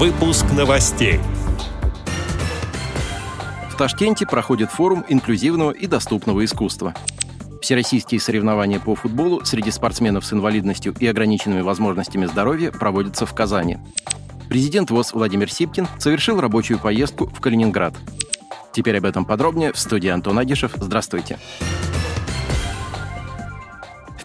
Выпуск новостей. В Ташкенте проходит форум инклюзивного и доступного искусства. Всероссийские соревнования по футболу среди спортсменов с инвалидностью и ограниченными возможностями здоровья проводятся в Казани. Президент ВОЗ Владимир Сипкин совершил рабочую поездку в Калининград. Теперь об этом подробнее в студии Антон Агишев. Здравствуйте. Здравствуйте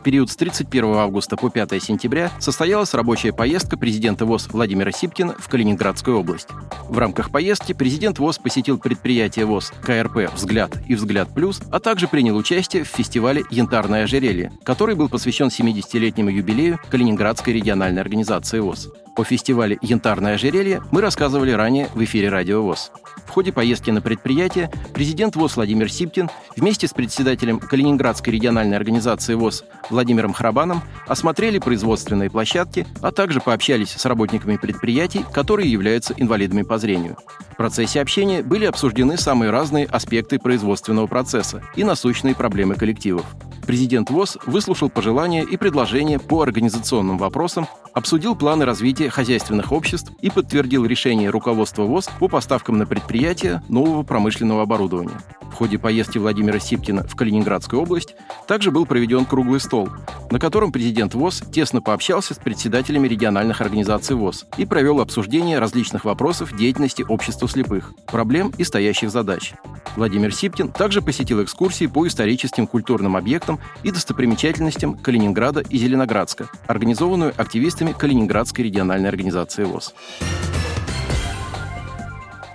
период с 31 августа по 5 сентября состоялась рабочая поездка президента ВОЗ Владимира Сипкина в Калининградскую область. В рамках поездки президент ВОЗ посетил предприятие ВОЗ КРП «Взгляд» и «Взгляд плюс», а также принял участие в фестивале «Янтарное ожерелье», который был посвящен 70-летнему юбилею Калининградской региональной организации ВОЗ. О фестивале «Янтарное ожерелье» мы рассказывали ранее в эфире «Радио ВОЗ». В ходе поездки на предприятие президент ВОЗ Владимир Сипкин вместе с председателем Калининградской региональной организации ВОЗ Владимиром Храбаном осмотрели производственные площадки, а также пообщались с работниками предприятий, которые являются инвалидами по зрению. В процессе общения были обсуждены самые разные аспекты производственного процесса и насущные проблемы коллективов. Президент ВОЗ выслушал пожелания и предложения по организационным вопросам, обсудил планы развития хозяйственных обществ и подтвердил решение руководства ВОЗ по поставкам на предприятия нового промышленного оборудования. В ходе поездки Владимира Сипкина в Калининградскую область также был проведен круглый стол, на котором президент ВОЗ тесно пообщался с председателями региональных организаций ВОЗ и провел обсуждение различных вопросов деятельности общества слепых, проблем и стоящих задач. Владимир Сипкин также посетил экскурсии по историческим культурным объектам и достопримечательностям Калининграда и Зеленоградска, организованную активистами Калининградской региональной организации ВОЗ.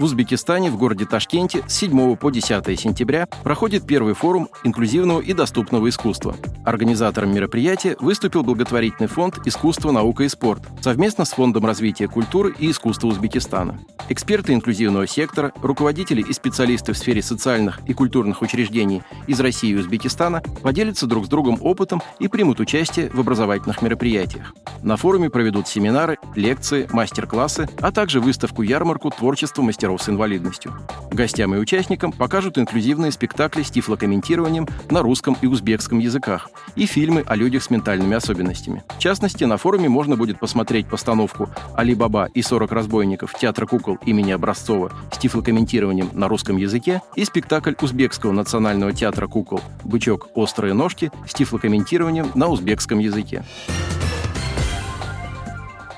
В Узбекистане, в городе Ташкенте, с 7 по 10 сентября проходит первый форум инклюзивного и доступного искусства. Организатором мероприятия выступил благотворительный фонд «Искусство, наука и спорт» совместно с Фондом развития культуры и искусства Узбекистана. Эксперты инклюзивного сектора, руководители и специалисты в сфере социальных и культурных учреждений из России и Узбекистана поделятся друг с другом опытом и примут участие в образовательных мероприятиях. На форуме проведут семинары, лекции, мастер-классы, а также выставку-ярмарку творчества мастеров мастеров с инвалидностью. Гостям и участникам покажут инклюзивные спектакли с тифлокомментированием на русском и узбекском языках и фильмы о людях с ментальными особенностями. В частности, на форуме можно будет посмотреть постановку «Али Баба и 40 разбойников» театра кукол имени Образцова с тифлокомментированием на русском языке и спектакль Узбекского национального театра кукол «Бычок. Острые ножки» с тифлокомментированием на узбекском языке.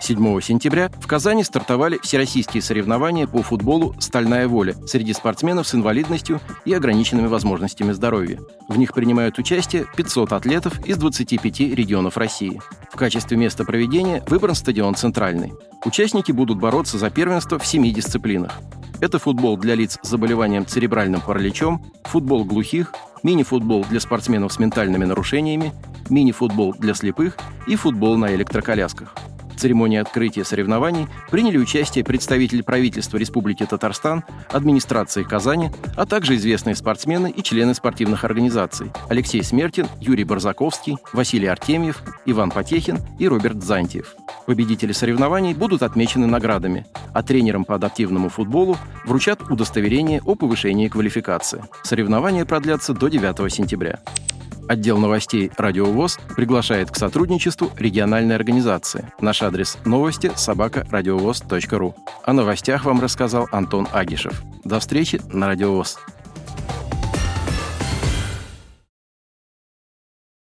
7 сентября в Казани стартовали всероссийские соревнования по футболу «Стальная воля» среди спортсменов с инвалидностью и ограниченными возможностями здоровья. В них принимают участие 500 атлетов из 25 регионов России. В качестве места проведения выбран стадион «Центральный». Участники будут бороться за первенство в семи дисциплинах. Это футбол для лиц с заболеванием церебральным параличом, футбол глухих, мини-футбол для спортсменов с ментальными нарушениями, мини-футбол для слепых и футбол на электроколясках церемонии открытия соревнований приняли участие представители правительства Республики Татарстан, администрации Казани, а также известные спортсмены и члены спортивных организаций Алексей Смертин, Юрий Барзаковский, Василий Артемьев, Иван Потехин и Роберт Зантьев. Победители соревнований будут отмечены наградами, а тренерам по адаптивному футболу вручат удостоверение о повышении квалификации. Соревнования продлятся до 9 сентября. Отдел новостей «Радио ВОЗ» приглашает к сотрудничеству региональной организации. Наш адрес новости – собакарадиовоз.ру. О новостях вам рассказал Антон Агишев. До встречи на «Радио ВОЗ».